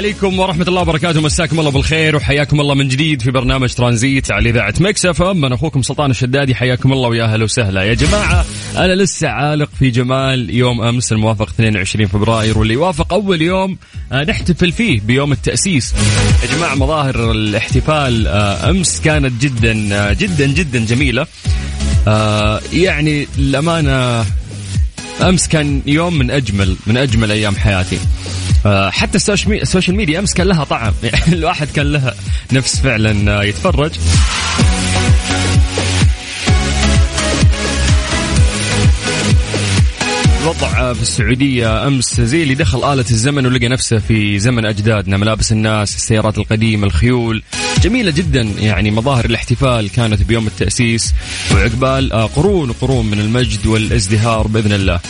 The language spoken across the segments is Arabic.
عليكم ورحمة الله وبركاته. مساكم الله بالخير وحياكم الله من جديد في برنامج ترانزيت على إذاعة مكسف أما أخوكم سلطان الشدادي حياكم الله ويا أهلا وسهلا. يا جماعة أنا لسه عالق في جمال يوم أمس الموافق 22 فبراير واللي يوافق أول يوم آه، نحتفل فيه بيوم التأسيس. يا جماعة مظاهر الاحتفال آه، أمس كانت جدا آه، جدا جدا جميلة. يعني الأمانة أمس كان يوم من أجمل من أجمل أيام حياتي. حتى ال social media أمس كان لها طعم. يعني الواحد كان لها نفس فعلا يتفرج. الوضع في السعودية أمس زي اللي دخل آلة الزمن ولقى نفسه في زمن أجدادنا ملابس الناس السيارات القديمة الخيول. جميلة جدا يعني مظاهر الاحتفال كانت بيوم التأسيس وعقبال آه، قرون وقرون من المجد والازدهار بإذن الله.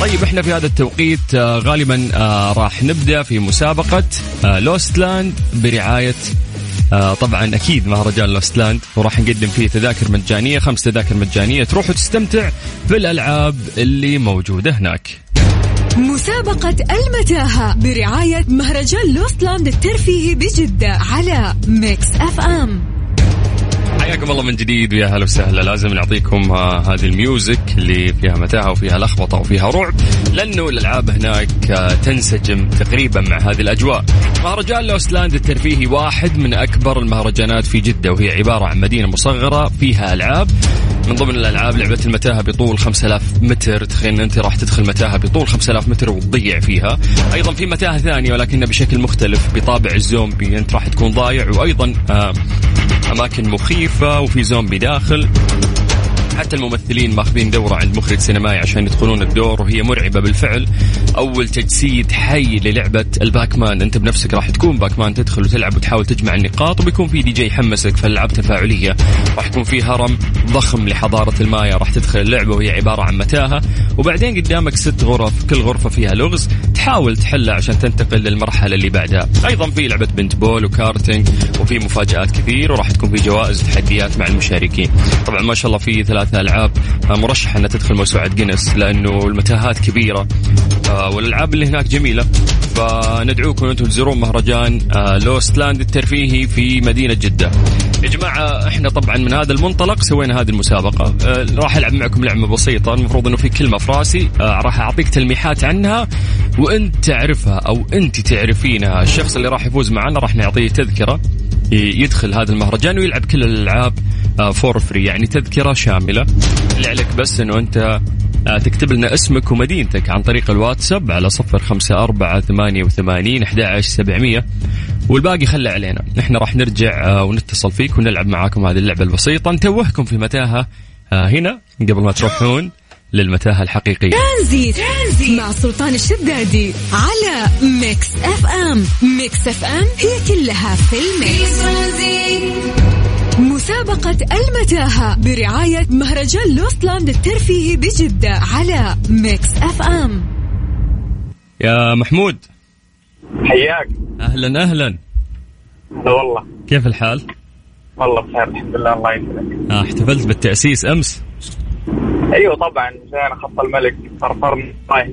طيب إحنا في هذا التوقيت آه، غالبا آه، راح نبدأ في مسابقة Lost Land برعاية آه طبعا أكيد مهرجان Lost Land وراح نقدم فيه تذاكر مجانية خمس تذاكر مجانية تروح وتستمتع في الالعاب اللي موجودة هناك. مسابقة المتاهة برعاية مهرجان Lost Land الترفيهي بجدة على Mix FM حياكم الله من جديد ويا هلا وسهلا. لازم نعطيكم آه، هذه الميوزك اللي فيها متاهة وفيها لخبطة وفيها رعب. لأنه الألعاب هناك آه، تنسجم تقريبا مع هذه الأجواء. مهرجان لوسلاند الترفيهي واحد من أكبر المهرجانات في جدة وهي عبارة عن مدينة مصغرة فيها ألعاب. من ضمن الألعاب لعبة المتاهة بطول 5000 متر. تخيل أنت راح تدخل متاهة بطول 5000 متر وتضيع فيها. أيضا في متاهة ثانية ولكنها بشكل مختلف. بطابع الزومبي. أنت راح تكون ضايع وأيضا آه أماكن مخيفة وفي زومبي داخل. حتى الممثلين ماخذين دورة عند مخرج سينمائي عشان يدخلون الدور وهي مرعبة بالفعل. أول تجسيد حي للعبة ال Pac-Man. أنت بنفسك راح تكون Pac-Man تدخل وتلعب وتحاول تجمع النقاط وبيكون في دي جي يحمسك فالألعاب تفاعلية. راح يكون في هرم ضخم لحضارة المايا راح تدخل اللعبة وهي عبارة عن متاهة. وبعدين قدامك ست غرف كل غرفة فيها لغز. تحاول تحلها عشان تنتقل للمرحلة اللي بعدها. أيضا في لعبة paintball وكارتينج وفي مفاجآت كثير وراح تكون في جوائز وتحديات مع المشاركين. طبعا ما شاء الله في ثلاث ثلاث العاب مرشحه أنها تدخل موسوعة جينيس لأنه المتاهات كبيرة. آه، والألعاب اللي هناك جميلة. فندعوكم أنتم تزورون مهرجان لوست آه، لاند الترفيهي في مدينة جدة. يا جماعة إحنا طبعا من هذا المنطلق سوينا هذه المسابقة. آه، راح ألعب معكم لعبة بسيطة. المفروض إنه في كلمة في راسي. راح أعطيك تلميحات عنها. وإنت تعرفها أو إنت تعرفينها. الشخص اللي راح يفوز معنا راح نعطيه تذكرة. يدخل هذا المهرجان ويلعب كل الألعاب. for free يعني تذكرة شاملة. اللي عليك بس إنه أنت آه، تكتب لنا اسمك ومدينتك عن طريق الواتساب على صفر خمسة أربعة ثمانية وثمانين أحد سبعمية. والباقي خلى علينا. نحن راح نرجع آه، ونتصل فيك ونلعب معاكم هذه اللعبة البسيطة. نتوهكم في متاهة آه، هنا قبل ما تروحون للمتاهة الحقيقية. Tranzit. Tranzit مع سلطان الشدادي على Mix FM. Mix FM هي كلها في ال mix. مسابقة المتاهة برعاية مهرجان Lost Land الترفيهي بجدة على ميكس أف أم. يا محمود. حياك. أهلا أهلا. والله. كيف الحال؟ والله بخير الحمد لله الله يسلمك. آه احتفلت بالتأسيس أمس. أيوه طبعا مشان خط الملك فرفرنا. طايح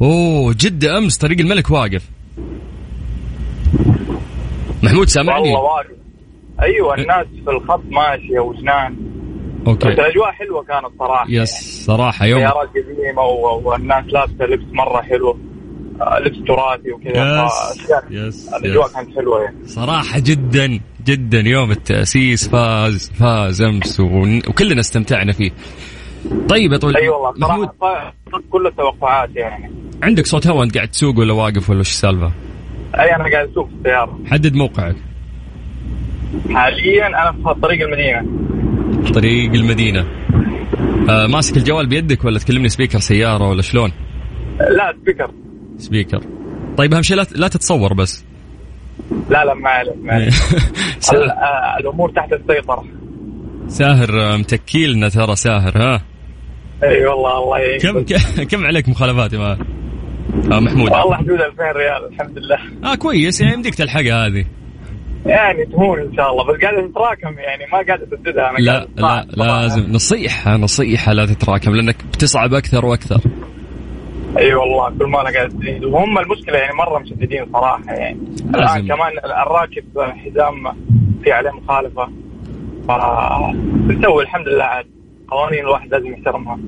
أوه جدة أمس طريق الملك واقف. محمود سامعني؟ والله واقف. أيوه الناس في الخط ماشية وجنان. okay. بس الأجواء حلوة كانت صراحة. yes صراحة يوم. سيارات قديمة والناس لابسة لبس مرة حلو. آه، لبس تراثي وكذا. yes yes الأجواء كانت حلوة يعني. صراحة جدا جدا. يوم التأسيس فاز فاز أمس وكلنا استمتعنا فيه. طيب يا طويل أي والله صراحة كل التوقعات يعني. عندك صوت هواء أنت قاعد تسوق ولا واقف ولا إيش السالفة؟ أي أنا قاعد أسوق في السيارة. حدد موقعك. حاليا أنا في طريق المدينة. طريق المدينة. آه ماسك الجوال بيدك ولا تكلمني speaker سيارة ولا شلون؟ لا سبيكر. سبيكر. طيب أهم شيء لا لا تتصور بس. لا لا ما عليك ما عليك. آه، الأمور تحت السيطرة. ساهر آه، متكيلنا ترى ساهر ها؟ إي والله الله يعينك. كم كم عليك مخالفات يا آه محمود. والله حدود 2000 ريال الحمد لله. آه كويس يعني يمديك تلحقها هذه. يعني تهون إن شاء الله بس قاعدة تتراكم يعني ما قاعدة تسددها أنا لا لا لازم نصيحة نصيحة لا تتراكم لأنك بتصعب أكثر وأكثر. أي والله كل ما قاعد تزيد وهم المشكلة يعني مرة مشددين صراحة يعني. الآن كمان الراكب حزام في عليه مخالفة. فنسوي الحمد لله عاد. قوانين الواحد لازم يحترمها.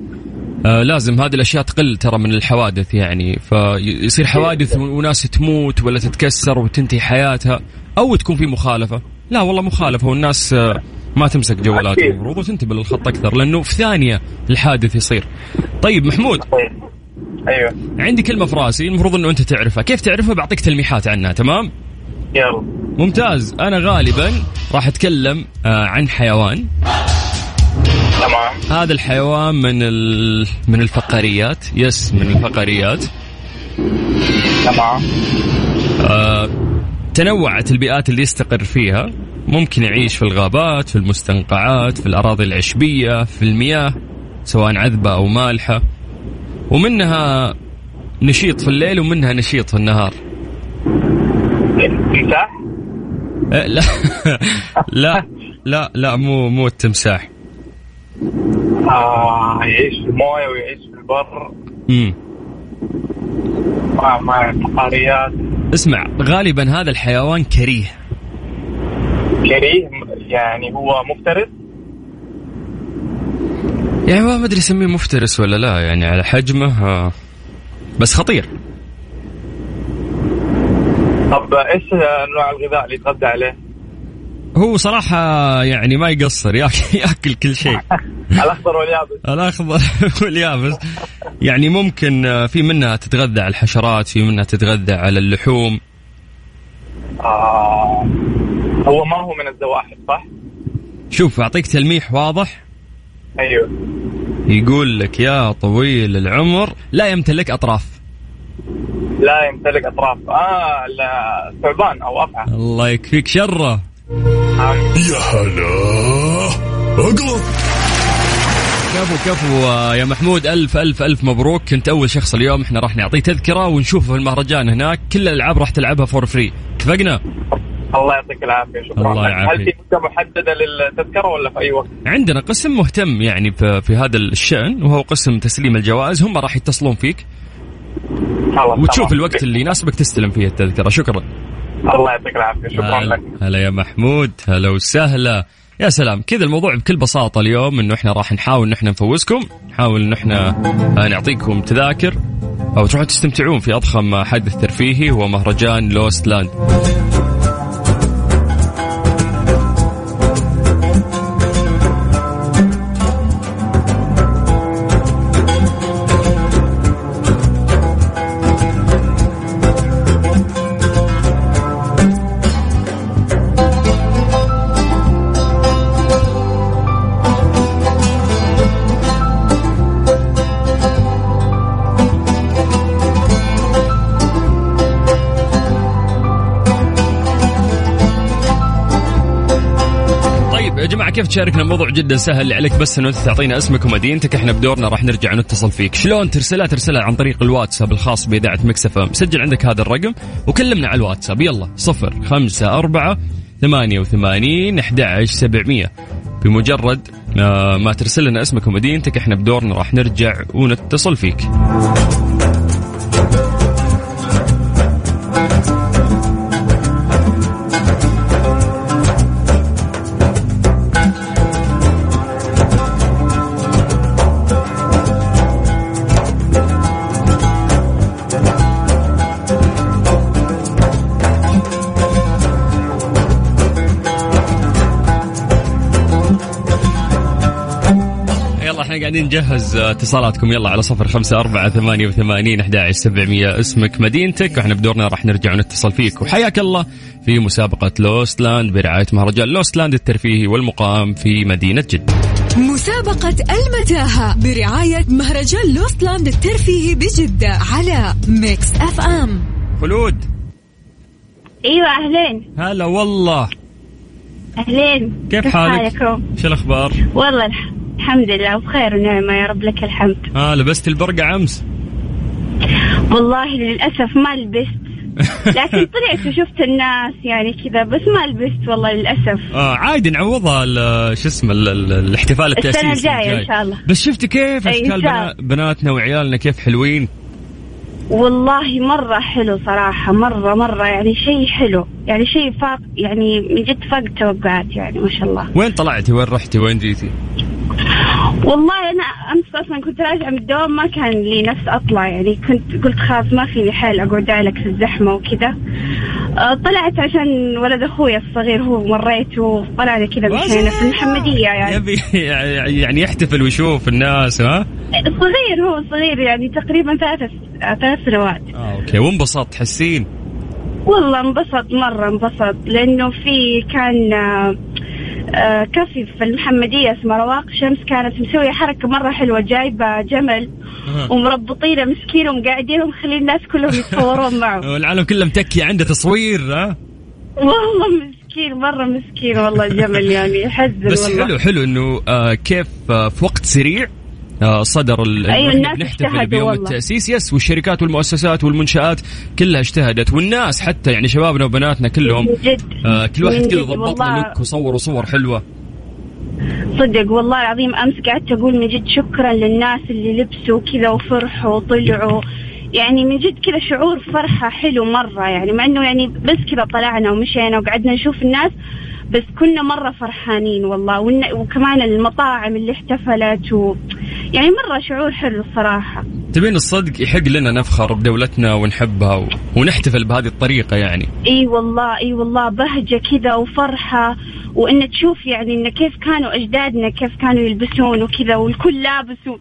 آه لازم هذه الأشياء تقل ترى من الحوادث يعني. فيصير حوادث وناس تموت ولا تتكسر وتنتهي حياتها أو تكون في مخالفة. لا والله مخالفة والناس آه ما تمسك جوالاتهم المفروض وتنتبه للخط أكثر لأنه في ثانية الحادث يصير. طيب محمود. أيوه. عندي كلمة في راسي المفروض إنه أنت تعرفها. كيف تعرفها؟ بعطيك تلميحات عنها تمام؟ يلا. ممتاز. أنا غالبا راح أتكلم آه عن حيوان. هذا الحيوان من ال... من الفقاريات يس من الفقاريات تمام. آه تنوعت البيئات اللي يستقر فيها. ممكن يعيش في الغابات في المستنقعات في الأراضي العشبية في المياه سواء عذبة أو مالحة. ومنها نشيط في الليل ومنها نشيط في النهار. تمساح؟ أه، لا. لا لا لا مو مو التمساح. آه يعيش في الموية ويعيش في البر. امم ما ما اسمع غالبا هذا الحيوان كريه. كريه؟ يعني هو مفترس؟ يعني ما أدري اسميه مفترس ولا لا يعني على حجمه آه، بس خطير. طب إيش نوع الغذاء اللي يتغذى عليه؟ هو صراحة يعني ما يقصر ياكل, ياكل كل شيء. الأخضر واليابس. الأخضر واليابس. يعني ممكن آه، في منها تتغذى على الحشرات في منها تتغذى على اللحوم. آه هو ما هو من الزواحف صح؟ شوف أعطيك تلميح واضح. أيوه. يقول لك يا طويل العمر لا يمتلك أطراف. لا يمتلك أطراف. آه لا ثعبان أو أفعى. الله يكفيك شره. يا هلا. أقلب كفو كفو يا محمود. ألف ألف ألف مبروك. كنت أول شخص اليوم. إحنا راح نعطيه تذكرة ونشوفه في المهرجان هناك. كل الألعاب راح تلعبها for free اتفقنا؟ الله يعطيك العافية. شكرا. الله يعافيك هل في مده محددة للتذكرة ولا في أي وقت؟ عندنا قسم مهتم يعني في, في هذا الشأن وهو قسم تسليم الجوائز. هم راح يتصلون فيك. وتشوف الوقت اللي يناسبك تستلم فيه التذكرة. شكرا. الله يعطيك العافية شكرا هلا. لك هلا يا محمود هلا وسهلا يا سلام كذا الموضوع بكل بساطة اليوم إنه إحنا راح نحاول إن إحنا نفوزكم نحاول إن إحنا آه، نعطيكم تذاكر أو تروحوا تستمتعون في أضخم حدث ترفيهي هو مهرجان لوست لاند تشاركنا الموضوع جدا سهل اللي عليك بس إنه تعطينا اسمك ومدينتك إحنا بدورنا راح نرجع نتصل فيك. شلون ترسلها؟ ترسلها عن طريق الواتساب الخاص بإذاعة مكسفة سجل عندك هذا الرقم وكلمنا على الواتساب. يلا صفر خمسة أربعة ثمانية وثمانين أحد عشر سبعمية. بمجرد آه، ما ترسل لنا اسمك ومدينتك إحنا بدورنا راح نرجع ونتصل فيك. قاعدين نجهز اتصالاتكم. يلا على صفر خمسة أربعة ثمانية وثمانين أحد سبعمية. اسمك مدينتك وإحنا بدورنا راح نرجع ونتصل فيك. وحياك الله في مسابقة Lost Land برعاية مهرجان Lost Land الترفيهي والمقام في مدينة جدة. مسابقة المتاهة برعاية مهرجان Lost Land الترفيهي بجدة على Mix FM. خلود. إيوه أهلين. هلا والله. أهلين. كيف حالك؟ شو الأخبار؟ والله الحمد الحمد لله بخير ونعمة يا رب لك الحمد. آه لبست البرقع أمس؟ والله للأسف ما لبست. لكن طلعت وشفت الناس يعني كذا بس ما لبست والله للأسف. آه عادي نعوضها شو اسمه الاحتفال التأسيسي السنة الجاية إن شاء الله. بس شفتي كيف أشكال بناتنا وعيالنا كيف حلوين؟ والله مرة حلو صراحة مرة مرة يعني شيء حلو. يعني شيء فاق يعني من جد فاق التوقعات يعني ما شاء الله. وين طلعتي؟ وين رحتي؟ وين جيتي؟ والله أنا أمس أصلا كنت راجعة من الدوام ما كان لي نفس أطلع يعني كنت قلت خلاص ما فيني حيل أقعد اعلق في الزحمة وكذا. آه، طلعت عشان ولد أخوي الصغير هو مريت وطلعنا كذا مشينا في المحمدية يعني. يبي يعني يحتفل ويشوف الناس ها؟ صغير هو صغير يعني تقريبا ثلاث ثلاث سنوات. آه أوكي. وانبسط تحسين؟ والله انبسط مرة انبسط لأنه في كان آه كافي في المحمدية اسمه رواق شمس كانت مسوية حركة مرة حلوة. جايبة جمل ومربطينه مسكين ومقاعدين ومخلين الناس كلهم يتصورون معه والعالم كله متكي عنده تصوير ها؟ والله مسكين مرة مسكين والله الجمل يعني يحزن بس والله. حلو حلو إنه آه كيف آه في وقت سريع صدر أيوة الناس نحتفل بيوم والله. التأسيس يس والشركات والمؤسسات والمنشآت كلها اجتهدت والناس حتى يعني شبابنا وبناتنا كلهم آه كل واحد كذا ضبط. لوك وصوروا صور حلوة صدق والله العظيم أمس قعدت أقول من جد شكرا للناس اللي لبسوا كذا وفرحوا وطلعوا يعني من جد كذا شعور فرحة حلو مرة يعني مع إنه يعني بس كذا طلعنا ومشينا وقعدنا نشوف الناس بس كنا مرة فرحانين والله. وكمان المطاعم اللي احتفلت و يعني مرة شعور حلو الصراحة. تبين الصدق يحق لنا نفخر بدولتنا ونحبها و... ونحتفل بهذه الطريقة يعني. إي والله إي والله بهجة كذا وفرحة. وإن تشوف يعني إن كيف كانوا أجدادنا كيف كانوا يلبسون وكذا والكل لابس و...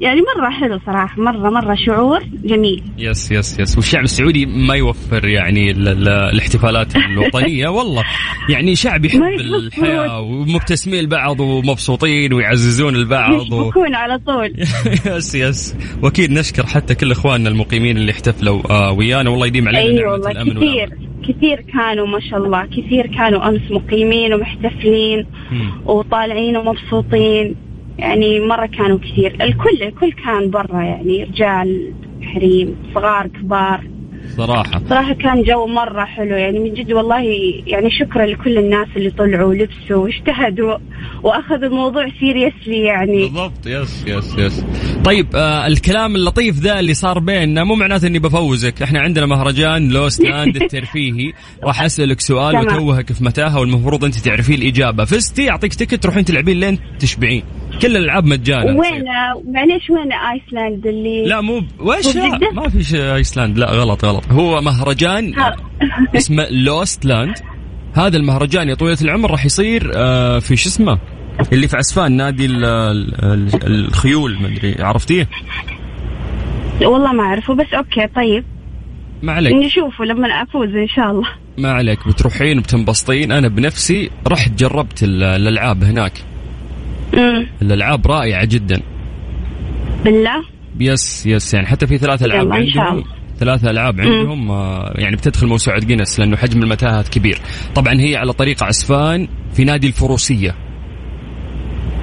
يعني مرة حلو صراحة مرة مرة شعور جميل. yes yes yes والشعب السعودي ما يوفر يعني ال- ال- الاحتفالات الوطنية والله. يعني شعب يحب. الحياة ومبتسمين البعض ومبسوطين ويعززون البعض و... على طول. yes yes وأكيد نشكر حتى كل إخواننا المقيمين اللي احتفلوا آه ويانا. والله يديم علينا اي نعمة والله. الأمن كثير والأمان. كثير كانوا ما شاء الله كثير كانوا أمس مقيمين ومحتفلين مم. وطالعين ومبسوطين. يعني مرة كانوا كثير. الكل الكل كان برا يعني رجال حريم صغار كبار. صراحة. صراحة كان جو مرة حلو يعني من جد والله يعني شكرا لكل الناس اللي طلعوا ولبسوا واجتهدوا وأخذوا الموضوع seriously يعني. بالضبط. يس يس يس طيب آه الكلام اللطيف ذا اللي صار بيننا مو معناته إني بفوزك. إحنا عندنا مهرجان Lost Land الترفيهي راح أسألك سؤال. وتوهك في متاهة والمفروض أنت تعرفين الإجابة. فزتي أعطيك ticket تروحين تلعبين لين تشبعين. كل الألعاب مجانا. وين؟ معليش وين؟ آيسلاند اللي لا مو ب- وش؟ ما في شيء آيسلاند. لا غلط غلط. هو مهرجان. اسمه Lost Land. هذا المهرجان يا طويلة العمر راح يصير آه، في شو اسمه؟ اللي في عسفان نادي ال- ال- ال- الخيول مدري عرفتيه؟ والله ما أعرفه بس okay طيب. ما عليك. نشوفه لما أفوز إن شاء الله. ما عليك بتروحين بتنبسطين أنا بنفسي رحت جربت ال- الألعاب هناك. الألعاب رائعة جدا. بالله؟ yes yes يعني حتى في ثلاث ألعاب عندهم الله. ثلاث ألعاب عندهم آه، يعني بتدخل موسوعه جينيس لأنه حجم المتاهات كبير. طبعا هي على طريق عسفان في نادي الفروسية.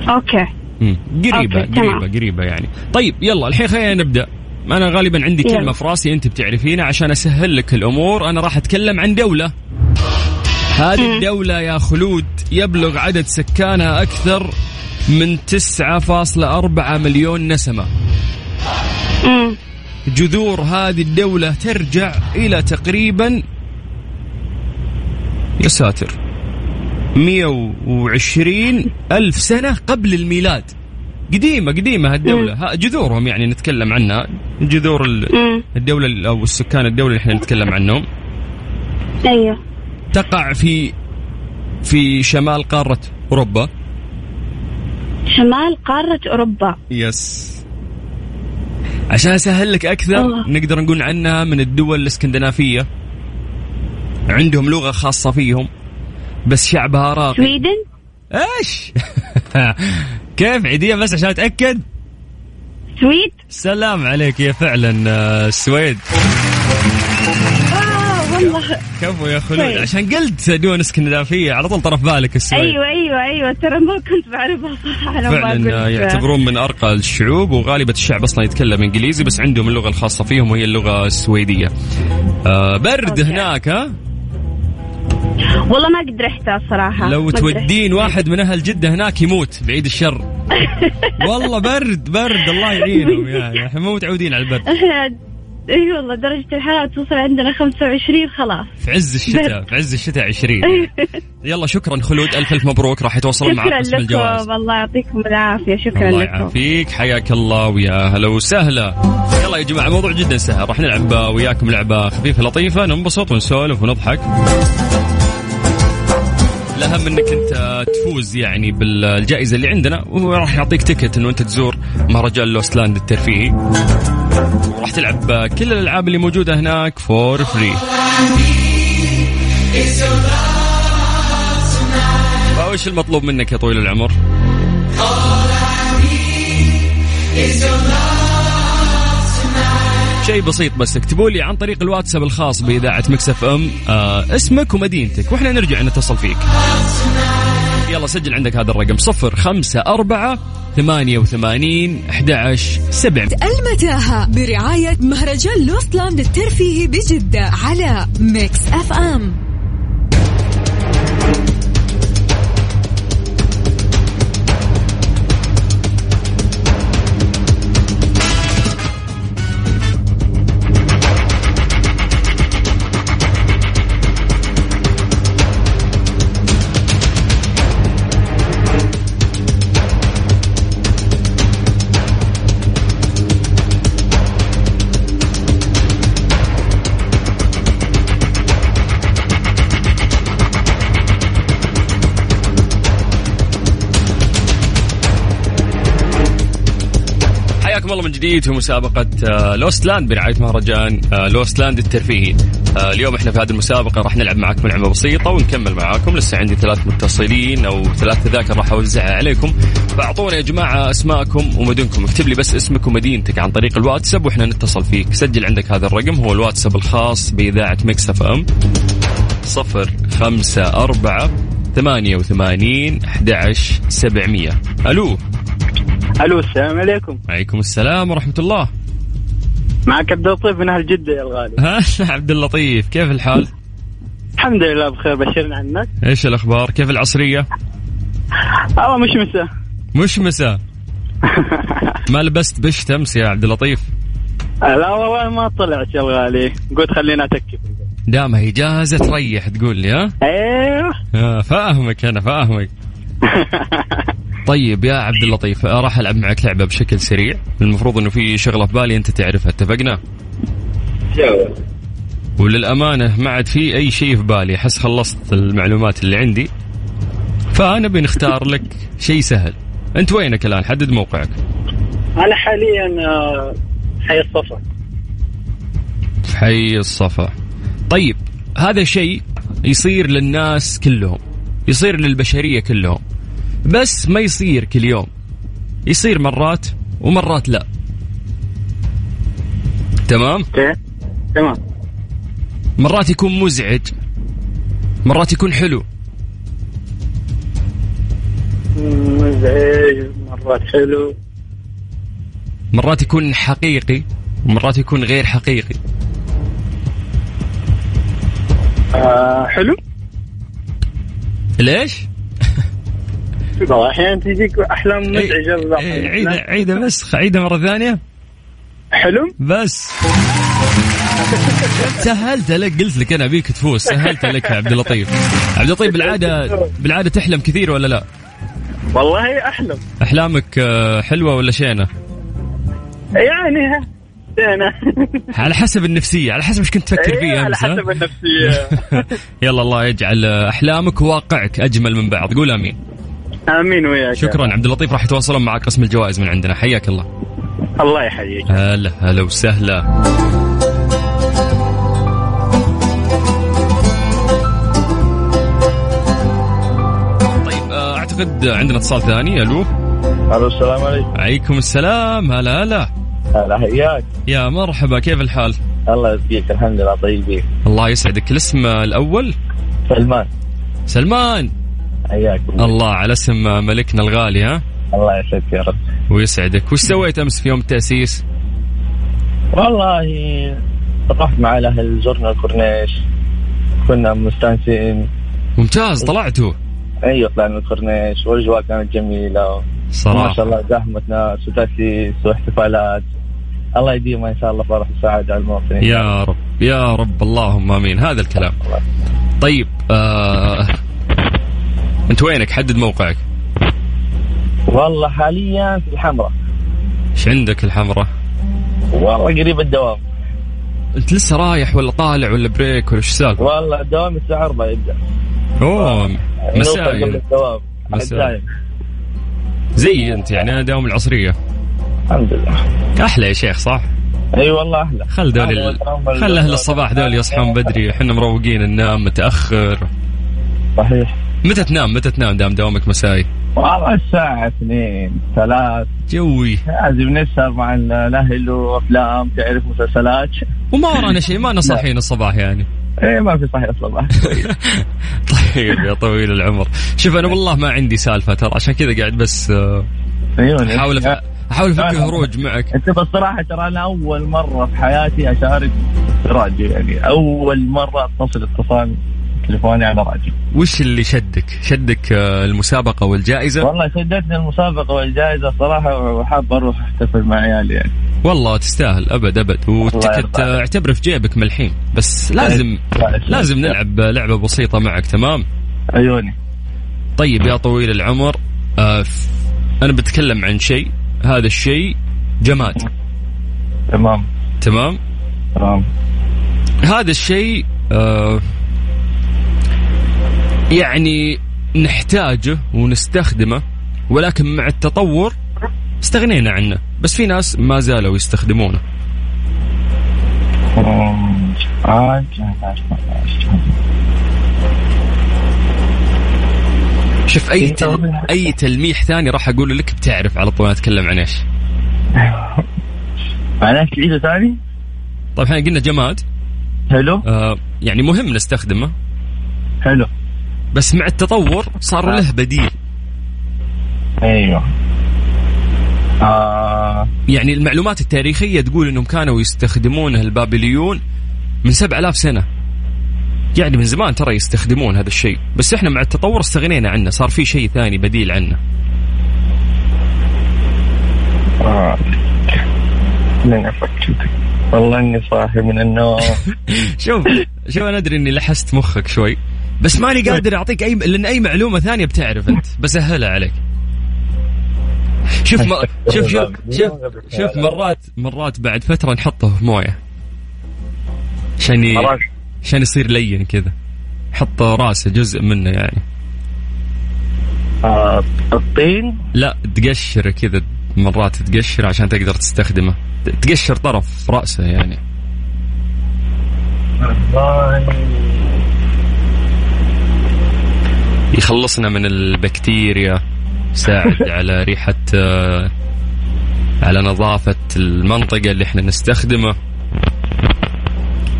أوكي. مم. قريبة أوكي، تمام. قريبة قريبة يعني. طيب يلا الحين خلينا نبدأ. أنا غالبا عندي. كلمة في راسي أنت بتعرفينها عشان أسهل لك الأمور. أنا راح أتكلم عن دولة. هذه الدولة يا خلود يبلغ عدد سكانها أكثر من 9.4 مليون نسمة. جذور هذه الدولة ترجع إلى تقريبا يا ساتر 120 ألف سنة قبل الميلاد. قديمة قديمة هالدولة. ها جذورهم يعني نتكلم عنها. جذور ال- الدولة ال- أو السكان الدولة اللي إحنا نتكلم عنهم. أيوه. تقع في في شمال قارة أوروبا؟ شمال قارة أوروبا. يس عشان أسهل لك أكثر أوه. نقدر نقول عنها من الدول الإسكندنافية. عندهم لغة خاصة فيهم بس شعبها راقي سويدن؟ إيش؟ كيف؟ عيدية بس عشان أتأكد. سويد؟ سلام عليك يا فعلا آه، السويد آه والله كفو يا خلود طيب. عشان قلت دول اسكندنافية على طول طرف بالك السويد أيوه أيوه أيوه ترى ما كنت بعرفها صراحة لما فعلا آه،. يعتبرون من أرقى الشعوب وغالبة الشعب أصلا يتكلم إنجليزي بس عندهم اللغة الخاصة فيهم وهي اللغة السويدية. آه برد أوكي. هناك ها؟ والله ما قد رحتها الصراحة لو تودين واحد من أهل جدة هناك يموت بعيد الشر. والله برد برد الله يعينهم يعني إحنا مو متعودين على البرد. اي والله درجة الحرارة توصل عندنا 25 خلاص. في عز الشتاء في عز الشتاء 20 يلا شكرا خلود. ألف ألف مبروك راح يتواصلون معك قسم الجواز شكرا لكم الله يعطيكم العافية. شكرا الله لكم. الله يعافيك. حياك الله ويا هلا وسهلا. يلا يا جماعة موضوع جدا سهل. راح نلعب وياكم لعبة خفيفة لطيفة. ننبسط ونسولف ونضحك. الأهم إنك أنت تفوز يعني بالجائزة اللي عندنا وراح يعطيك تكت إنه أنت تزور مهرجان لوستلاند الترفيهي وراح تلعب كل الألعاب اللي موجودة هناك for free وش المطلوب منك يا طويل العمر؟ شيء بسيط بس اكتبوا لي عن طريق الواتساب الخاص بإذاعة Mix FM آه اسمك ومدينتك وإحنا نرجع نتصل فيك. يلا سجل عندك هذا الرقم صفر خمسة أربعة ثمانية وثمانين أحد سبع المتاهة برعاية مهرجان Lost Land الترفيهي بجدة على Mix FM. جديد في مسابقة آه، Lost Land برعاية مهرجان آه، Lost Land الترفيهي. آه، اليوم إحنا في هذه المسابقة راح نلعب معاكم لعبة بسيطة ونكمل معاكم. لسه عندي ثلاث متصلين أو ثلاث تذاكر راح أوزعها عليكم. فأعطونا يا جماعة أسماءكم ومدنكم. اكتب لي بس اسمك ومدينتك عن طريق الواتساب وإحنا نتصل فيك. سجل عندك هذا الرقم هو الواتساب الخاص بإذاعة Mix FM. صفر خمسة أربعة ثمانية وثمانين أحد سبعمية. ألو؟ ألو السلام عليكم وعليكم السلام ورحمة الله معك عبد اللطيف من أهل جدة يا الغالي ها عبد اللطيف كيف الحال؟ الحمد لله بخير بشرنا عنك إيش الأخبار؟ كيف العصرية؟ آه مش مساء مش مساء ما لبست بشت أمس يا عبد اللطيف؟ لا والله ما طلعت يا الغالي قلت خلينا اتكي دام هي جاهزة تريح تقول لي ها؟ أيوه آه فاهمك أنا فاهمك طيب يا عبد اللطيف راح ألعب معك لعبة بشكل سريع. المفروض إنه في شغلة في بالي أنت تعرفها اتفقنا؟ وللأمانة ما عاد في أي شيء في بالي أحس خلصت المعلومات اللي عندي. فأنا بنختار لك شيء سهل. أنت وينك الآن؟ حدد موقعك. أنا حاليا آه، حي الصفا. في حي الصفا. طيب هذا شيء يصير للناس كلهم يصير للبشرية كلهم. بس ما يصير كل يوم. يصير مرات ومرات لا. تمام؟ تمام. مرات يكون مزعج مرات يكون حلو. مزعج مرات حلو. مرات يكون حقيقي ومرات يكون غير حقيقي. آه حلو. ليش؟ أحيانا تجيك أحلام مزعجة عيدها عيدها بس. عيدها مرة ثانية. حلم؟ بس. سهلت لك. قلت لك أنا أبيك تفوز. سهلت لك يا عبد اللطيف. عبد اللطيف بالعاده بالعادة تحلم كثير ولا لا؟ والله أحلم. أحلامك آه، حلوة ولا شينة؟ يعني شينة. على حسب النفسية. على حسب إيش كنت تفكر إيه، فيه على حسب النفسية. يلا الله يجعل أحلامك وواقعك أجمل من بعض. قول آمين. آمين وياك. شكرا. عبد اللطيف راح يتواصلون معك. قسم الجوائز من عندنا. حياك الله. الله يحييك. هلا هلا وسهلا. طيب آه، أعتقد عندنا اتصال ثاني. ألو. ألو السلام عليكم. عليكم السلام. هلا هلا. هلا حياك. يا مرحبا كيف الحال؟ الله يسقيك الحمد لله طيبين. الله يسعدك. الاسم الأول؟ سلمان. سلمان. حياك الله على اسم ملكنا الغالي ها؟ الله يسعدك يا رب. ويسعدك. وش سويت أمس في يوم التأسيس؟ والله رحت مع الأهل زرنا الكورنيش. كنا مستانسين. ممتاز طلعتوا؟ أيوه طلعنا الكورنيش. والأجواء كانت جميلة. صراحة. ما شاء الله زحمة ناس وتأسيس واحتفالات. الله يديمها إن شاء الله فرح وسعاده على المواطنين. يا رب يا رب اللهم آمين. هذا الكلام. طيب آه انت وينك؟ حدد موقعك. والله حاليا في الحمراء. إيش عندك الحمراء؟ والله قريب الدوام. انت لسه رايح ولا طالع ولا بريك ولا إيش السالفه والله الدوام الساعة 4 يبدأ. أوه مساء يعني. الدوام. مساء. زي أنت يعني أنا داوم العصرية. الحمد لله. أحلى يا شيخ صح؟ أي والله أحلى. خل دول ال... خل أهل الصباح دول يصحون بدري. إحنا مروقين ننام متأخر. صحيح. متى تنام؟ متى تنام دام دوامك مسائي؟ والله الساعة اثنين ثلاث. جوي. لازم نسهر مع الأهل وأفلام تعرف مسلسلات. وما ورانا شيء ما صاحيين الصباح يعني. إيه ما في صحيح الصباح. طيب يا طويل العمر. شوف أنا والله ما عندي سالفة ترى عشان كذا قاعد بس آه، عيوني أحاول أف- أحاول افك. هروج معك. أنت بصراحة ترى أنا أول مرة في حياتي أشارك في راديو يعني أول مرة أتصل اتصال تليفوني على راديو وش اللي شدك؟ شدك آه، المسابقة والجائزة؟ والله شدتني المسابقة والجائزة صراحة وحاب أروح أحتفل مع عيالي يعني. والله تستاهل أبد أبد. وتكت يرضى عليك. اعتبره في جيبك ملحين بس لازم لازم نلعب لعبة بسيطة معك تمام؟ عيوني. طيب يا طويل العمر آه أنا بتكلم عن شيء هذا الشيء جماد. تمام. تمام؟ تمام. هذا الشيء آه يعني نحتاجه ونستخدمه ولكن مع التطور استغنينا عنه. بس في ناس ما زالوا يستخدمونه. شوف أي تل... أي تلميح ثاني راح أقول لك بتعرف على طول اتكلم عن إيش. معناه تعيده ثاني؟ طيب إحنا قلنا جماد. حلو. آه يعني مهم نستخدمه. حلو. بس مع التطور صار له بديل. أيوه. آه. يعني المعلومات التاريخية تقول إنهم كانوا يستخدمونه البابليون من 7000 سنة. يعني من زمان ترى يستخدمون هذا الشيء. بس إحنا مع التطور استغنينا عنه صار في شيء ثاني بديل عنه. آه. والله إني صاحي من النوم. شوف شوف أنا أدري إني لحست مخك شوي. بس ماني قادر أعطيك اي لأن أي معلومة ثانية بتعرف أنت. بسهلها عليك. شوف ما شوف شوف شوف شوف مرات مرات بعد فترة نحطه في موية. عشان ي- عشان يصير لين كذا. حط راسه جزء منه يعني. آه الطين لا تقشر كذا مرات تقشر عشان تقدر تستخدمه. تقشر طرف رأسه يعني. يخلصنا من البكتيريا يساعد على ريحة آه، على نظافة المنطقة اللي إحنا نستخدمه.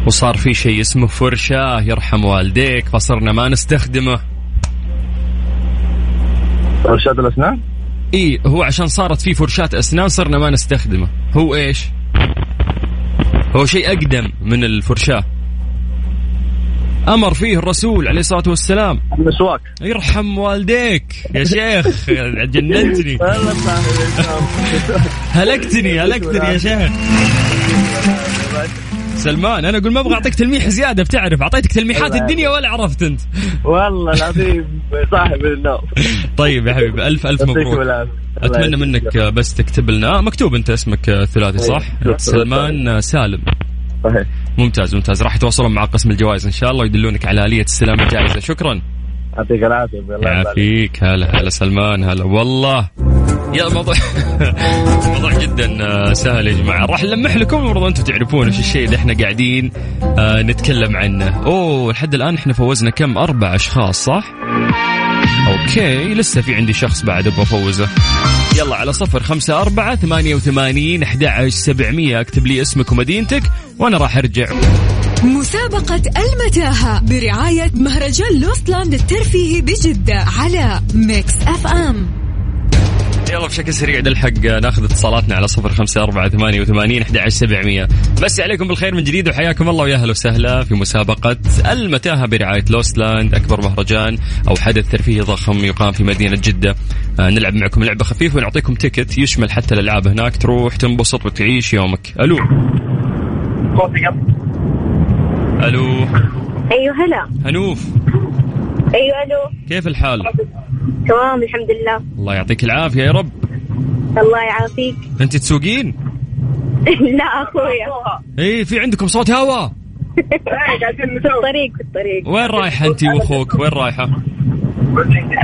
وصار في شيء اسمه فرشاة يرحم والديك فصرنا ما نستخدمه. فرشاة الأسنان؟ إي هو عشان صارت في فرشاة أسنان صرنا ما نستخدمه. هو إيش؟ هو شيء أقدم من الفرشاة. أمر فيه الرسول عليه الصلاة والسلام. المسواك يرحم والديك. يا شيخ جننتني. صاحب هلكتني هلكتني يا شيخ. سلمان أنا أقول ما أبغى أعطيك تلميح زيادة بتعرف. أعطيتك تلميحات الدنيا ولا عرفت أنت. والله العظيم صاحي من النوم. طيب يا حبيبي ألف ألف مبروك. أتمنى. منك بس تكتب لنا. مكتوب أنت اسمك ثلاثي صح؟ أيوة. سلمان سالم. صحيح. ممتاز ممتاز. راح يتواصلون مع قسم الجوائز إن شاء الله ويدلونك على آلية استلام الجائزة. شكرا. يعطيك العافية. يعافيك. هلا هلا سلمان هلا. والله. يا الموضوع الموضوع جدا آه، سهل يا جماعة. راح نلمح لكم المفروض أنتم تعرفون إيش الشيء اللي إحنا قاعدين آه، نتكلم عنه. أوه لحد الآن إحنا فوزنا كم؟ أربع أشخاص صح؟ okay لسه في عندي شخص بعد أبغى أفوزه. يلا على صفر خمسة أربعة ثمانية وثمانين أحد عشر سبعمية. اكتب لي اسمك ومدينتك وأنا راح أرجع. مسابقة المتاهة برعاية مهرجان Lost Land الترفيهي بجدة على Mix FM. يلا بشكل سريع نلحق ناخذ اتصالاتنا على صفر خمسة أربعة ثمانية وثمانين أحد عشر سبعمية. مسي عليكم بالخير من جديد وحياكم الله ويا أهلا وسهلا في مسابقة المتاهة برعاية لوستلاند أكبر مهرجان أو حدث ترفيهي ضخم يقام في مدينة جدة. آه نلعب معكم لعبة خفيفة ونعطيكم تيكت يشمل حتى الألعاب هناك. تروح تنبسط وتعيش يومك. قط ألو. أيوه هلا. هنوف. أيوه ألو كيف الحال؟ تمام الحمد لله. الله يعطيك العافية يا رب. الله يعافيك. أنت تسوقين؟ لا أخويا. اي في عندكم صوت هوا؟ قاعدين في نسوي الطريق في الطريق. وين رايحة أنت وأخوك؟ وين رايحة؟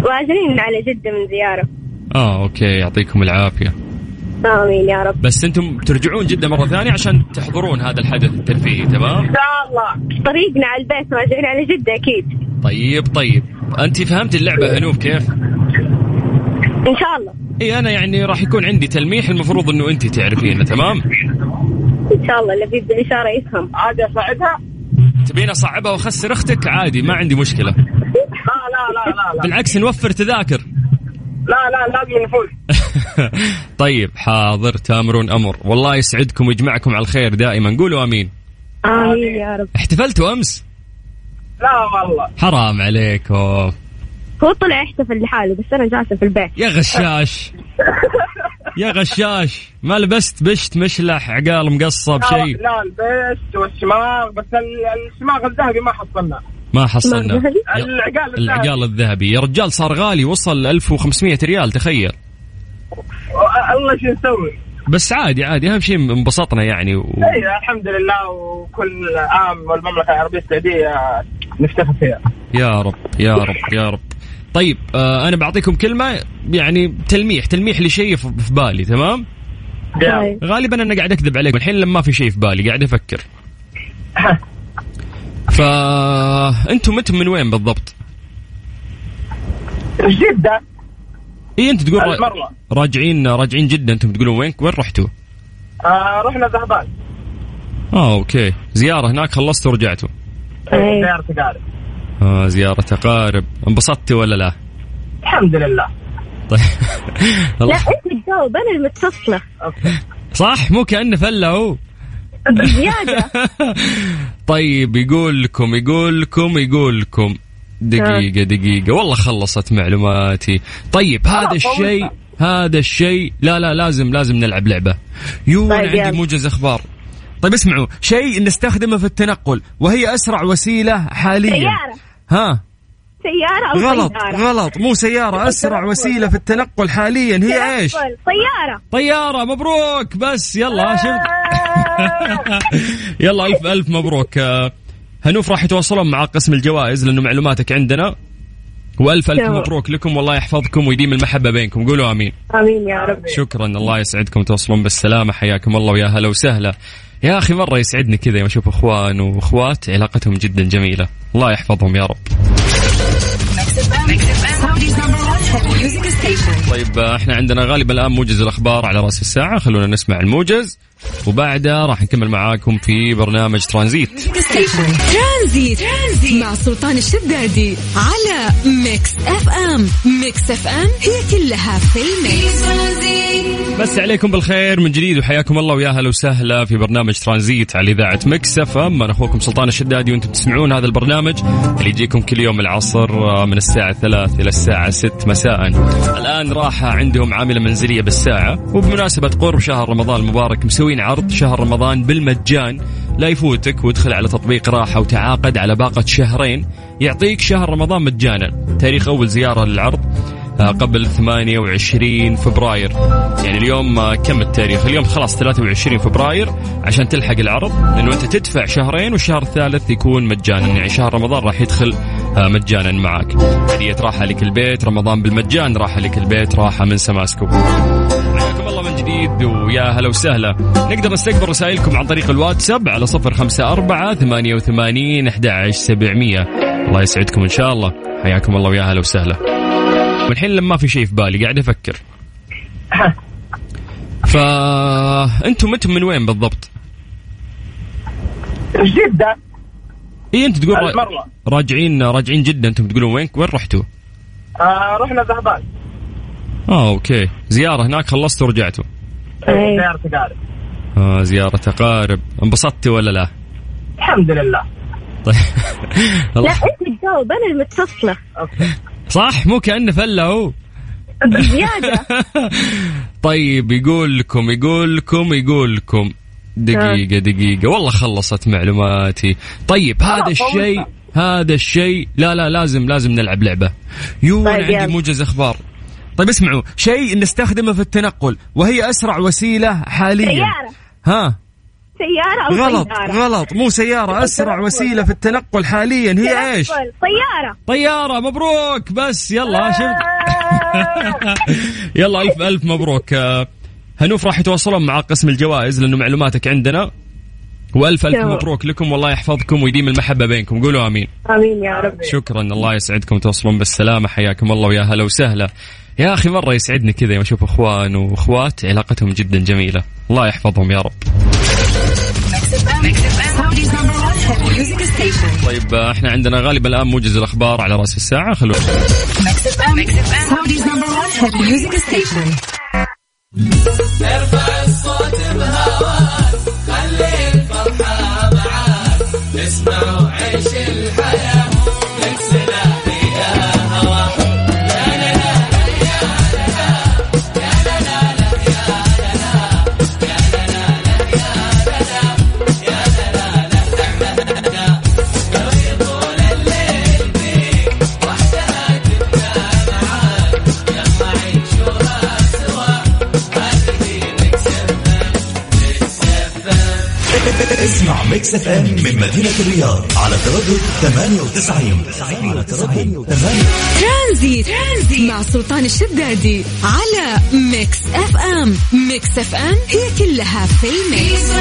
واجرين على جدة من زيارة. آه okay يعطيكم العافية. آمين يا رب. بس أنتم ترجعون جدة مرة ثانية عشان تحضرون هذا الحدث الترفيهي تمام؟ إن شاء الله. طريقنا على البيت راجعين على جدة أكيد. طيب طيب. أنت فهمت اللعبة هنوف كيف؟ إن شاء الله. إي أنا يعني راح يكون عندي تلميح المفروض إنه أنت تعرفينه تمام؟ إن شاء الله اللي بالاشارة يفهم. عادي اساعدها؟ تبين أصعبها وأخسر أختك؟ عادي ما عندي مشكلة. لا لا لا لا لا. بالعكس نوفر تذاكر. لا لا لازم نفوز. طيب حاضر تامرون أمر. والله يسعدكم ويجمعكم على الخير دائما. قولوا آمين. آمين يا رب. احتفلتوا أمس؟ لا والله حرام عليكم. هو طلع يحتفل لحاله بس أنا جالسة في البيت. يا غشاش. يا غشاش. ما لبست بشت مشلح عقال مقصب شيء لا البيست والشماغ بس ال- الشماغ الذهبي ما حصلنا. ما حصلنا؟ العقال الذهبي. العقال الذهبي. يا رجال صار غالي وصل 1500 ريال تخيل. الله شو نسوي؟ بس عادي عادي. أهم شيء انبسطنا يعني و... اي الحمد لله. وكل عام والمملكة العربية السعودية نفتخر فيها. يا رب يا رب يا رب. طيب آه أنا بعطيكم كلمة يعني تلميح تلميح لشيء في بالي تمام. غالبا أنا قاعد أكذب عليكم الحين لما في شيء في بالي قاعد أفكر. فانتم أنتم من وين بالضبط؟ جدة. اي أنت تقول راجعين راجعين جدا. أنتم تقولون وين؟ وين رحتوا؟ آه رحنا ذهبان. آه أوكي. زيارة هناك خلصتوا ورجعتوا. أيوة. زيارة تقارب. آه زيارة اقارب انبسطتي ولا لا؟ الحمد لله. طيب. لا إنت تجاوب. أنا المتصلة. صح مو كأنه فله هو. بزيادة. طيب يقول لكم يقول لكم يقول لكم. دقيقة دقيقة. والله خلصت معلوماتي. طيب هذا الشيء هذا الشيء لا لا لازم لازم نلعب لعبة. يو طيب، أنا عندي. موجز أخبار. طيب اسمعوا. شيء نستخدمه في التنقل وهي أسرع وسيلة حاليا. سيارة. ها؟ سيارة أو غلط طيارة غلط. مو سيارة أسرع وسيلة في التنقل حاليا. هي إيش. طيارة طيارة مبروك. بس يلا شفت يلا ألف ألف مبروك. آه، هنوف راح يتواصلون مع قسم الجوائز لأنه معلوماتك عندنا. وألف ألف. مبروك لكم والله يحفظكم ويديم المحبة بينكم. قولوا آمين. آمين يا رب. شكرا الله يسعدكم. توصلون بالسلامة. حياكم الله ويا هلا وسهلا. يا أخي مرة يسعدني كذا يوم أشوف إخوان وإخوات علاقتهم جدا جميلة. الله يحفظهم يا رب. طيب إحنا عندنا غالبا الآن موجز الأخبار على رأس الساعة. خلونا نسمع الموجز. وبعدها راح نكمل معاكم في برنامج ترانزيت. ترانزيت. مع سلطان الشدادي على Mix FM Mix FM هي كلها في ال mix. بس عليكم بالخير من جديد وحياكم الله ويا هلا وسهلا في برنامج ترانزيت على إذاعة Mix FM أنا أخوكم سلطان الشدادي وأنتم تسمعون هذا البرنامج اللي يجيكم كل يوم العصر آه، من الساعة 3 إلى الساعة 6 مساء. الآن راحة عندهم عاملة منزلية بالساعة. وبمناسبة قرب شهر رمضان المبارك مسوين عرض شهر رمضان بالمجان. لا يفوتك وادخل على تطبيق راحة وتعاقد على باقة شهرين. يعطيك شهر رمضان مجانا. تاريخ أول زيارة للعرض آه، قبل 28 فبراير. يعني اليوم آه، كم التاريخ؟ اليوم خلاص 23 فبراير عشان تلحق العرض. لأنه أنت تدفع شهرين والشهر الثالث يكون مجانا. يعني شهر رمضان راح يدخل آه، مجانا معك. هدية راحة لك البيت رمضان بالمجان راحة لك البيت راحة من سماسكو. الله من جديد ويا هلا وسهلا. نقدر نستقبل رسائلكم عن طريق الواتساب على صفر خمسة أربعة ثمانية وثمانين أحد سبعمية. الله يسعدكم إن شاء الله. حياكم الله ويا هلا وسهلا. والحين لما ما في شيء في بالي؟ قاعد أفكر. فانتم أنتم من وين بالضبط؟ جدة. اي انت تقول را... المروة راجعين راجعين جدا أنتم تقولون وين وين رحتوا؟ آه رحنا ذهبان. آه okay. زيارة هناك خلصتوا ورجعتوا. أي. زيارة تقارب. آه زيارة اقارب انبسطتي ولا لا؟ الحمد لله. طيب. لا. انت تجاوب أنا المتصلة okay. صح مو كأنه فله هو. بزيادة. طيب يقول لكم يقول لكم يقول لكم دقيقة. دقيقة والله خلصت معلوماتي. طيب هذا الشيء هذا الشيء. لا لا لازم لازم نلعب لعبة. يو طيب عندي. موجز أخبار. طيب اسمعوا شيء نستخدمه في التنقل وهي أسرع وسيلة حاليا. سيارة. ها؟ سيارة أو غلط طيارة غلط مو سيارة أسرع وسيلة في التنقل حاليا هي إيش؟ تنقل. طيارة. طيارة مبروك بس يلا شفت يلا ألف ألف مبروك. آه، هنوف راح يتواصلون مع قسم الجوائز لأنه معلوماتك عندنا. وألف ألف. مبروك لكم والله يحفظكم ويديم المحبة بينكم. قولوا آمين. آمين يا رب. شكرا الله يسعدكم توصلون بالسلامة. حياكم الله ويا هلا وسهلا. يا أخي مره يسعدني كذا يوم أشوف اخوان واخوات علاقتهم جدا جميله الله يحفظهم يا رب طيب آه، إحنا عندنا غالبا الان موجز الاخبار على راس الساعة خلونا اسمع Mix FM من مدينة الرياض على تردد 98 على تردد 98 ترانزيت. ترانزيت. مع سلطان الشدادي على Mix FM. Mix FM هي كلها في ال mix.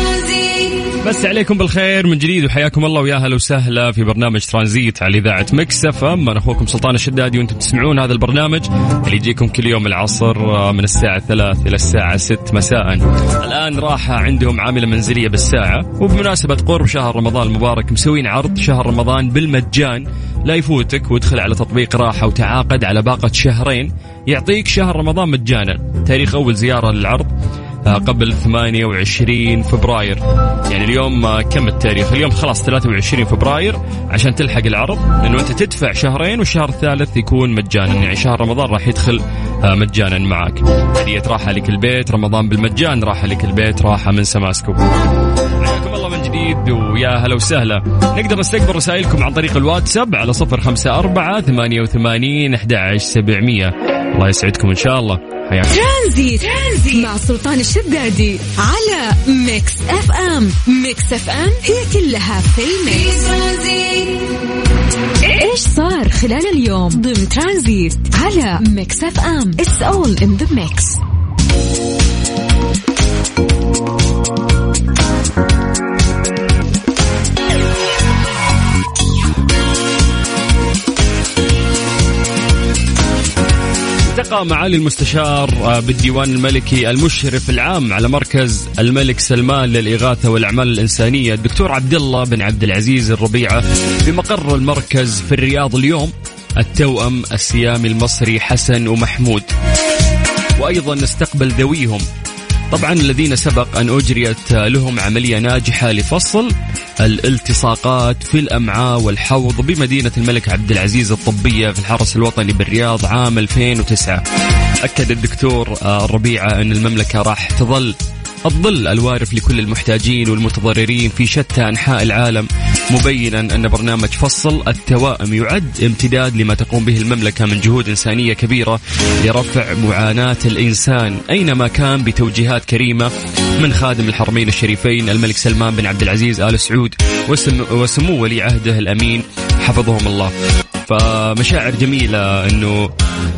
بس عليكم بالخير من جديد وحياكم الله ويا هلا وسهلا في برنامج ترانزيت على إذاعة Mix FM. أنا أخوكم سلطان الشدادي وأنتم تسمعون هذا البرنامج اللي يجيكم كل يوم العصر آه، من الساعة 3 إلى الساعة 6 مساء. الآن راحة عندهم عاملة منزلية بالساعة وبمناسبة قرب شهر رمضان المبارك مسوين عرض شهر رمضان بالمجان. لا يفوتك وادخل على تطبيق راحة وتعاقد على باقة شهرين. يعطيك شهر رمضان مجانا. تاريخ أول زيارة للعرض آه، قبل 28 فبراير. يعني اليوم آه، كم التاريخ؟ اليوم خلاص 23 فبراير عشان تلحق العرض. لأنه انت تدفع شهرين والشهر الثالث يكون مجانا. يعني شهر رمضان راح يدخل آه، مجانا معك. هدية راحة لك البيت رمضان بالمجان راحة لك البيت راحة من سماسكو. حياكم الله من جديد ويا هلا وسهلا. نقدر نستقبل رسائلكم عن طريق الواتساب على صفر خمسة أربعة ثمانية وثمانين أحد سبعمية. الله يسعدكم إن شاء الله. حياكم. ترانزيت. ترانزيت. مع سلطان الشدادي على Mix FM. Mix FM هي كلها في ال mix. إيش صار خلال اليوم ضمن ترانزيت على Mix FM؟ it's all in the mix التقى معالي المستشار آه، بالديوان الملكي المشرف العام على مركز الملك سلمان للإغاثة والأعمال الإنسانية الدكتور عبد الله بن عبد العزيز الربيعة بمقر المركز في الرياض اليوم التوأم السيامي المصري حسن ومحمود. وأيضا نستقبل ذويهم طبعا الذين سبق أن أجريت لهم عملية ناجحة لفصل الالتصاقات في الأمعاء والحوض بمدينة الملك عبد العزيز الطبية في الحرس الوطني بالرياض عام 2009 أكد الدكتور الربيعة أن المملكة راح تظل الظل الوارف لكل المحتاجين والمتضررين في شتى أنحاء العالم. مبينا أن برنامج فصل التوائم يعد امتداد لما تقوم به المملكة من جهود إنسانية كبيرة لرفع معاناة الإنسان أينما كان بتوجيهات كريمة من خادم الحرمين الشريفين الملك سلمان بن عبد العزيز آل سعود وسم وسمو ولي عهده الأمين حفظهم الله. فمشاعر جميلة إنه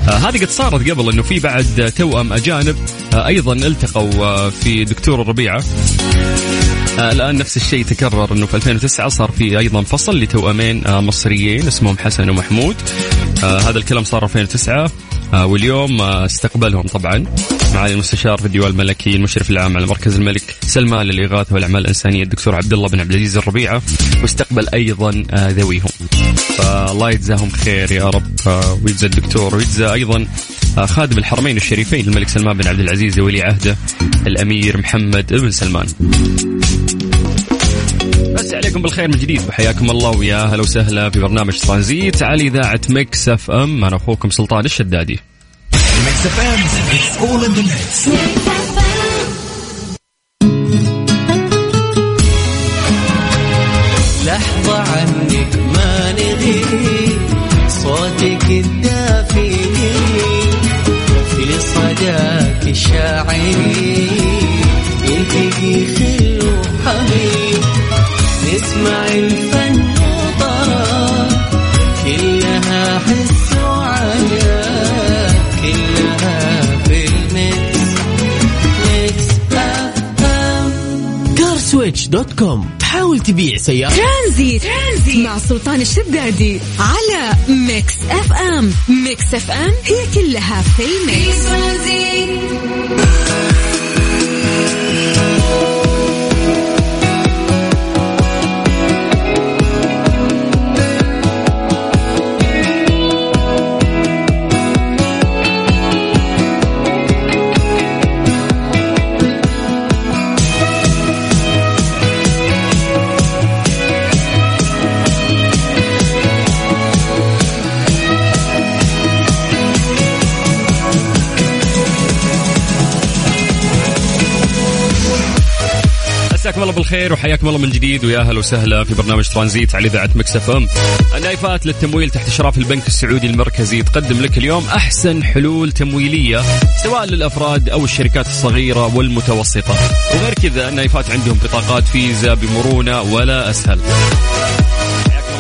آه هذه قد صارت قبل إنه في بعد توأم أجانب آه أيضا التقوا آه في دكتور الربيعة. آه الآن نفس الشيء تكرر إنه في 2009 صار في أيضا فصل لتوأمين آه مصريين اسمهم حسن ومحمود. آه هذا الكلام صار 2009 آه واليوم استقبلهم طبعا معالي المستشار في الديوان الملكي المشرف العام على مركز الملك سلمان للإغاثة والأعمال الإنسانية الدكتور عبد الله بن عبد العزيز الربيعة. واستقبل أيضا ذويهم. فالله يجزاهم خير يا رب ويجزى الدكتور ويجزى أيضا خادم الحرمين الشريفين الملك سلمان بن عبد العزيز ولي عهده الأمير محمد بن سلمان. بس عليكم بالخير من جديد وحياكم الله ويا هلا وسهلا في برنامج ترانزيت على إذاعة Mix FM. أنا أخوكم سلطان الشدادي. Mix FM it's all in the mix لحظة عنك ما نغيب صوتك dot com. تحاول تبيع سيارة. ترانزيت. ترانزيت. مع سلطان الشدادي على Mix FM. Mix FM هي كلها في ال mix. مساكم الله بالخير وحياكم الله من جديد ويا أهلا وسهلا في برنامج ترانزيت على إذاعة Mix FM. النايفات للتمويل تحت إشراف البنك السعودي المركزي تقدم لك اليوم أحسن حلول تمويلية سواء للأفراد أو الشركات الصغيرة والمتوسطة. وغير كذا النايفات عندهم بطاقات فيزا بمرونة ولا أسهل.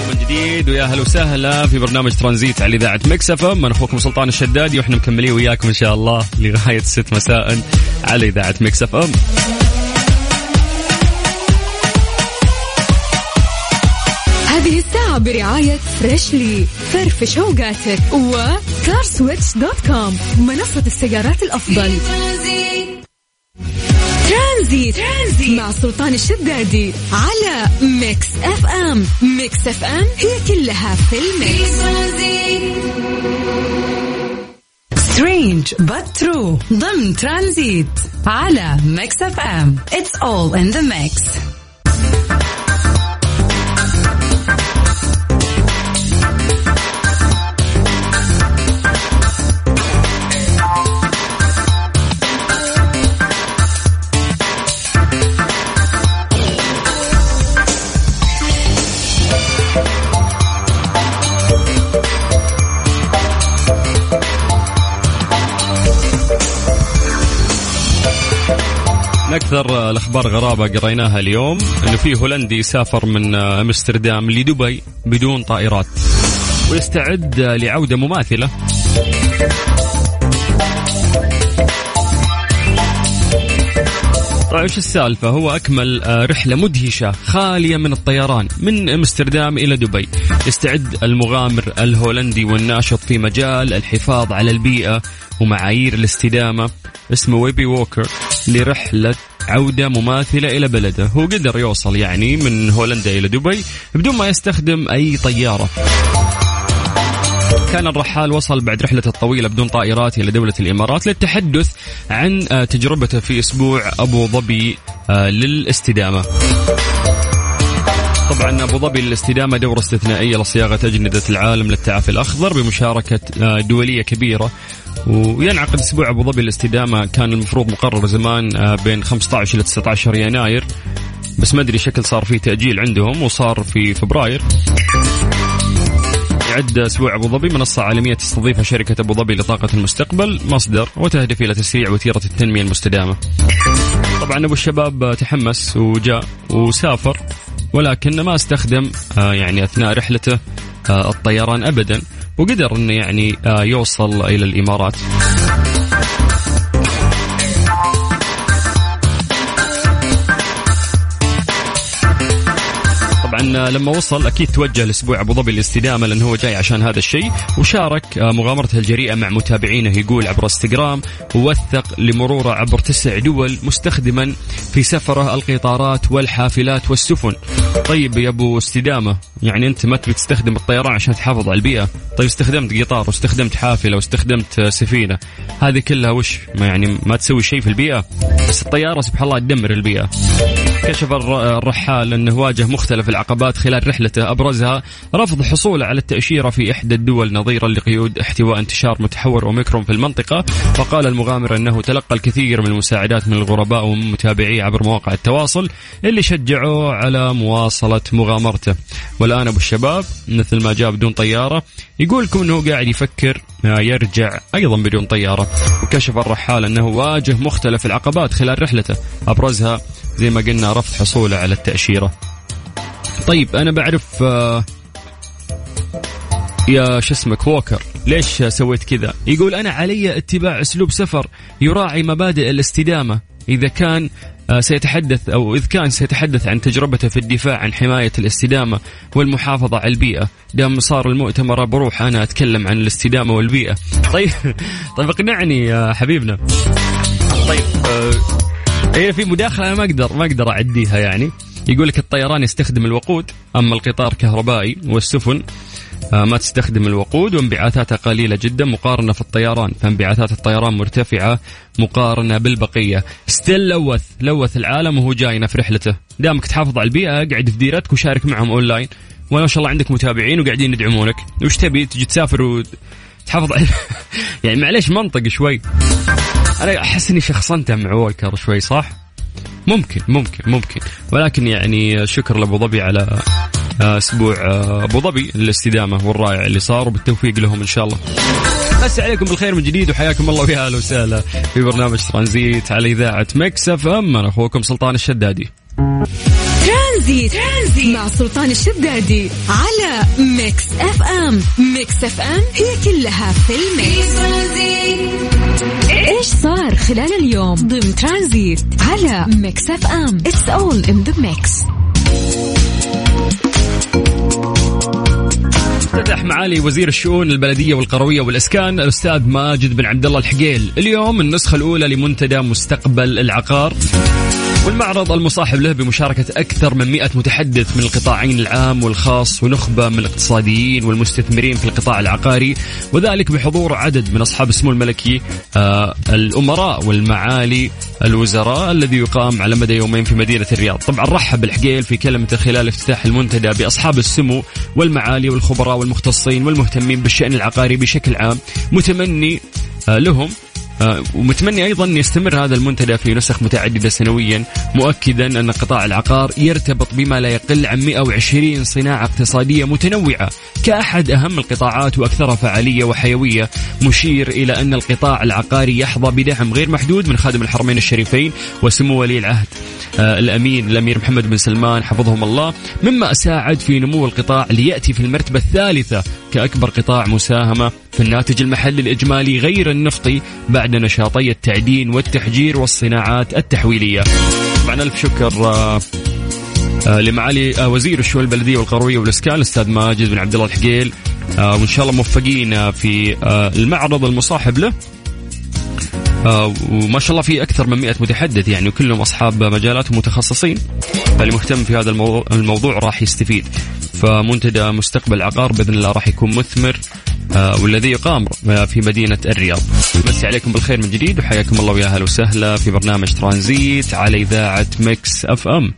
من جديد ويا أهلا وسهلا في برنامج ترانزيت على إذاعة Mix FM أنا أخوكم سلطان الشدادي وإحنا مكملين وياكم إن شاء الله لغاية 6 مساء على إذاعة Mix هذه الساعة برعاية Freshly فرفش اوقاتك و CarSwitch dot com منصة السيارات الأفضل. ترانزيت. ترانزيت مع سلطان الشدادي على Mix FM Mix FM هي كلها في ال mix. سترينج true. ضمن ترانزيت على ميكس اف ام it's all in the mix. من أكثر الأخبار غرابة قريناها اليوم إنه في هولندي سافر من أمستردام لدبي بدون طائرات ويستعد لعودة مماثلة طيب إيش السالفة؟ هو أكمل آه، رحلة مدهشة خالية من الطيران من أمستردام إلى دبي. يستعد المغامر الهولندي والناشط في مجال الحفاظ على البيئة ومعايير الاستدامة اسمه ويبي ووكر لرحلة عودة مماثلة إلى بلده. هو قدر يوصل يعني من هولندا إلى دبي بدون ما يستخدم أي طيارة. كان الرحال وصل بعد رحلته الطويلة بدون طائرات إلى دولة الإمارات للتحدث عن آه، تجربته في أسبوع أبو ظبي آه، للاستدامة. طبعا أبو ظبي للاستدامه دوره استثنائية لصياغة أجندة العالم للتعافي الأخضر بمشاركة آه، دولية كبيرة. وينعقد أسبوع أبو ظبي للاستدامه كان المفروض مقرر زمان آه، بين 15 إلى 19 يناير. بس ما أدري شكل صار فيه تأجيل عندهم وصار في فبراير. يعد أسبوع أبو ظبي. منصة عالمية تستضيفها شركة أبو ظبي لطاقة المستقبل مصدر وتهدف إلى تسريع وتيرة التنمية المستدامة. طبعا أبو الشباب تحمس وجاء وسافر. ولكن ما استخدم آه، يعني أثناء رحلته آه، الطيران ابدا وقدر إنه يعني آه، يوصل إلى الإمارات. طبعا لما وصل أكيد توجه لأسبوع أبو ظبي للاستدامه لأنه هو جاي عشان هذا الشيء وشارك آه، مغامرته الجريئة مع متابعينه يقول عبر إنستغرام ووثق لمروره عبر تسع دول مستخدما في سفره القطارات والحافلات والسفن. طيب يا أبو استدامة يعني أنت ما تبي تستخدم الطيران عشان تحافظ على البيئة، طيب استخدمت قطار واستخدمت حافلة واستخدمت آه، سفينة، هذه كلها وش؟ ما يعني ما تسوي شيء في البيئة؟ بس الطيارة سبحان الله تدمر البيئة. كشف الرحال أنه واجه مختلف العقبات خلال رحلته. أبرزها رفض حصوله على التأشيرة في إحدى الدول نظيرا لقيود احتواء انتشار متحور أوميكرون في المنطقة. وقال المغامر أنه تلقى الكثير من المساعدات من الغرباء ومن متابعيه عبر مواقع التواصل اللي شجعوه على مواصلة مغامرته. والآن أبو الشباب مثل ما جاء بدون طيارة يقول لكم أنه قاعد يفكر يرجع أيضا بدون طيارة. وكشف الرحال أنه واجه مختلف العقبات خلال رحلته. أبرزها زي ما قلنا رفض حصوله على التأشيرة. طيب أنا بعرف آه، يا شو اسمك ووكر. ليش سويت كذا؟ يقول أنا علي اتباع أسلوب سفر يراعي مبادئ الاستدامة. إذا كان سيتحدث أو إذ كان سيتحدث عن تجربته في الدفاع عن حماية الاستدامة والمحافظة على البيئة. دام صار المؤتمر بروح أنا أتكلم عن الاستدامة والبيئة. طيب طيب اقنعني يا حبيبنا. طيب آه هي في مداخلة أنا ما أقدر ما أقدر أعديها يعني. يقول لك الطيران يستخدم الوقود أما القطار كهربائي والسفن آه، ما تستخدم الوقود وانبعاثاتها قليلة جدا مقارنة في الطيران. فانبعاثات الطيران مرتفعة مقارنة بالبقية. still لوث لوث العالم وهو جاينا في رحلته. دامك تحافظ على البيئة اقعد في ديرتك وشارك معهم أونلاين. وما شاء الله عندك متابعين وقاعدين يدعمونك. وش تبي؟ تجي تسافر وتحافظ على يعني معليش منطق شوي. أنا أحس إني شخصنته مع وولكر شوي صح؟ ممكن ممكن ممكن. ولكن يعني شكر لأبو ظبي على أسبوع آه، أبو ظبي الاستدامه والرائع اللي صار وبالتوفيق لهم إن شاء الله. بس عليكم بالخير من جديد وحياكم الله ويا أهلا وسهلا في برنامج ترانزيت على إذاعة Mix FM أنا أخوكم سلطان الشدادي. ترانزيت. ترانزيت مع سلطان الشدادي على Mix FM، Mix FM هي كلها في ال mix. إيش صار خلال اليوم ضمن ترانزيت على Mix FM it's all in the mix افتتح معالي وزير الشؤون البلدية والقروية والإسكان الأستاذ ماجد بن عبد الله الحقيل. اليوم النسخة الأولى لمنتدى مستقبل العقار. والمعرض المصاحب له بمشاركة أكثر من 100 متحدث من القطاعين العام والخاص ونخبة من الاقتصاديين والمستثمرين في القطاع العقاري وذلك بحضور عدد من أصحاب السمو الملكي آه الأمراء والمعالي الوزراء الذي يقام على مدى يومين في مدينة الرياض. طبعا رحب الحقيل في كلمته خلال افتتاح المنتدى بأصحاب السمو والمعالي والخبراء والمختصين والمهتمين بالشأن العقاري بشكل عام. متمني آه لهم ومتمني أيضا أن يستمر هذا المنتدى في نسخ متعددة سنويا مؤكدا أن قطاع العقار يرتبط بما لا يقل عن 120 صناعة اقتصادية متنوعة كأحد أهم القطاعات واكثرها فعالية وحيوية مشير إلى أن القطاع العقاري يحظى بدعم غير محدود من خادم الحرمين الشريفين وسمو ولي العهد. آه، الأمين الأمير محمد بن سلمان حفظهم الله مما ساعد في نمو القطاع ليأتي في المرتبة الثالثة كأكبر قطاع مساهمة. في الناتج المحلي الإجمالي غير النفطي بعد نشاطي التعدين والتحجير والصناعات التحويلية. طبعا ألف شكر آه، آه، لمعالي وزير الشؤون البلدية والقروية والإسكان الأستاذ ماجد بن عبد الله الحقيل. وإن شاء الله موفقين في المعرض المصاحب له. آه وما شاء الله في أكثر من 100 متحدث يعني وكلهم أصحاب مجالات ومتخصصين فاللي مهتم في هذا الموضوع راح يستفيد. فمنتدى مستقبل عقار بإذن الله راح يكون مثمر آه والذي يقام في مدينة الرياض. مسي عليكم بالخير من جديد وحياكم الله ويا أهلا وسهلا في برنامج ترانزيت على إذاعة مكس أف أم.